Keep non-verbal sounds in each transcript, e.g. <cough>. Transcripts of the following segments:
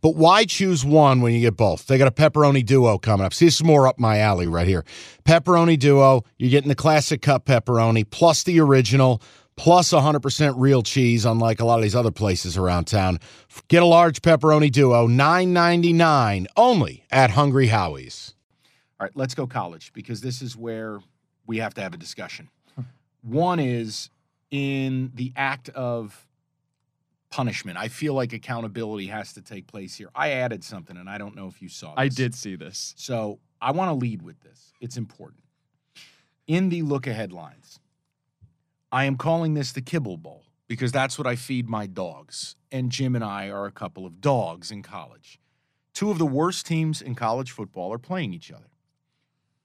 But why choose one when you get both? They got a pepperoni duo coming up. See, this is more up my alley right here. Pepperoni duo, you're getting the classic cup pepperoni plus the original plus 100% real cheese, unlike a lot of these other places around town. Get a large pepperoni duo, $9.99 only at Hungry Howie's. All right, let's go college because this is where we have to have a discussion. One is in the act of punishment. I feel like accountability has to take place here. I added something and I don't know if you saw this. I did see this. So I want to lead with this. It's important. In the look ahead lines, I am calling this the Kibble Bowl because that's what I feed my dogs. And Jim and I are a couple of dogs in college. Two of the worst teams in college football are playing each other.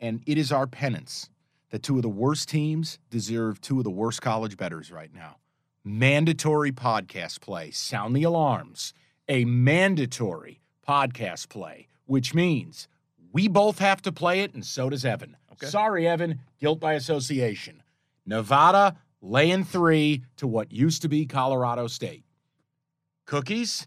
And it is our penance that two of the worst teams deserve two of the worst college betters right now. Mandatory podcast play. Sound the alarms. A mandatory podcast play, which means we both have to play it, and so does Evan. Okay. Sorry, Evan. Guilt by association. Nevada laying three to what used to be Colorado State. Cookies,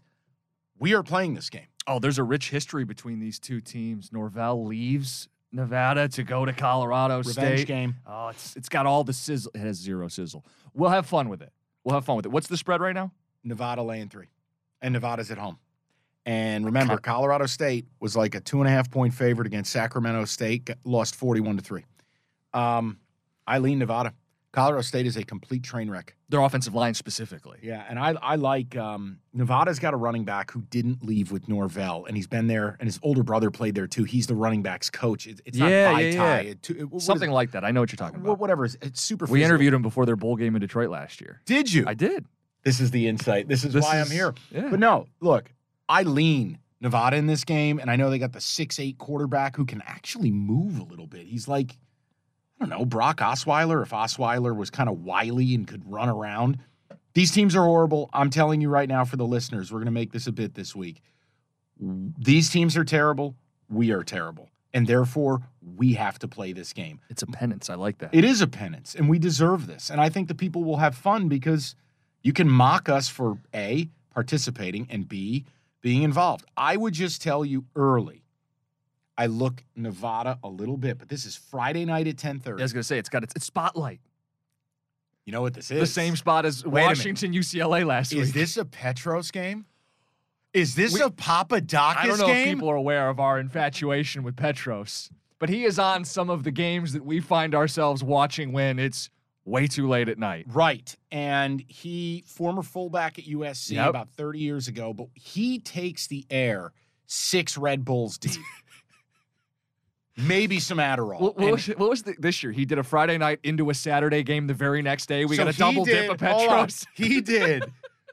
we are playing this game. Oh, there's a rich history between these two teams. Norvell leaves Nevada to go to Colorado Revenge State. game. Oh, it's it's got all the sizzle. It has zero sizzle. We'll have fun with it. We'll have fun with it. What's the spread right now? Nevada laying three, and Nevada's at home. And remember, Colorado State was like a two and a half point favorite against Sacramento State, lost 41 to three. Um, I lean Nevada. Colorado State is a complete train wreck. Their offensive line specifically. Yeah, and I I like um, Nevada's got a running back who didn't leave with Norvell, and he's been there, and his older brother played there too. He's the running backs coach. It- it's Yeah, not yeah, Vitae. yeah. It- it- Something it? like that. I know what you're talking about. Whatever. It's, it's super. We physical. interviewed him before their bowl game in Detroit last year. Did you? I did. This is the insight. This is This why I'm here. yeah. But no, look, I lean Nevada in this game, and I know they got the six eight quarterback who can actually move a little bit. He's like, don't know, Brock Osweiler. If Osweiler was kind of wily and could run around. These teams are horrible. I'm telling you right now for the listeners, we're going to make this a bit this week. These teams are terrible. We are terrible. And therefore, we have to play this game. It's a penance. I like that. It is a penance, and we deserve this. And I think the people will have fun because you can mock us for A, participating, and B, being involved. I would just tell you early, I look Nevada a little bit, but this is Friday night at 10:30. I was gonna say it's got its, it's spotlight. you know what this is? The same spot as Wait. Washington UCLA last Is week. Is this a Petros game? Is this We- a Papadakis game? I don't know game? if people are aware of our infatuation with Petros, but he is on some of the games that we find ourselves watching when it's way too late at night. Right. And he, former fullback at USC Yep. about 30 years ago, but he takes the air six Red Bulls deep. <laughs> Maybe some Adderall. What, what was, what was the, this year? He did a Friday night into a Saturday game the very next day. We so got a double did- dip of hold on. Petros. He <laughs> did.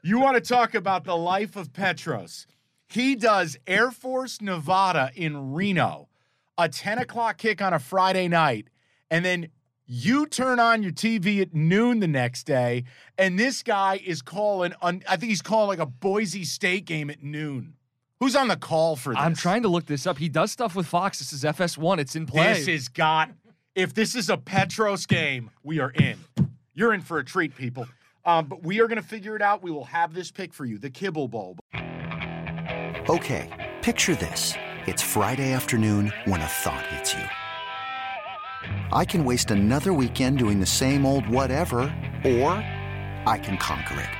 You want to talk about the life of Petros? He does Air Force Nevada in Reno, a 10 o'clock kick on a Friday night, and then you turn on your TV at noon the next day, and this guy is calling. On, I think he's calling like a Boise State game at noon. Who's on the call for this? I'm trying to look this up. He does stuff with Fox. This is FS1. It's in play. This is got. If this is a Petros game, we are in. You're in for a treat, people. Um, but we are going to figure it out. We will have this pick for you, the Kibble Bowl. Okay, picture this. It's Friday afternoon when a thought hits you. I can waste another weekend doing the same old whatever, or I can conquer it.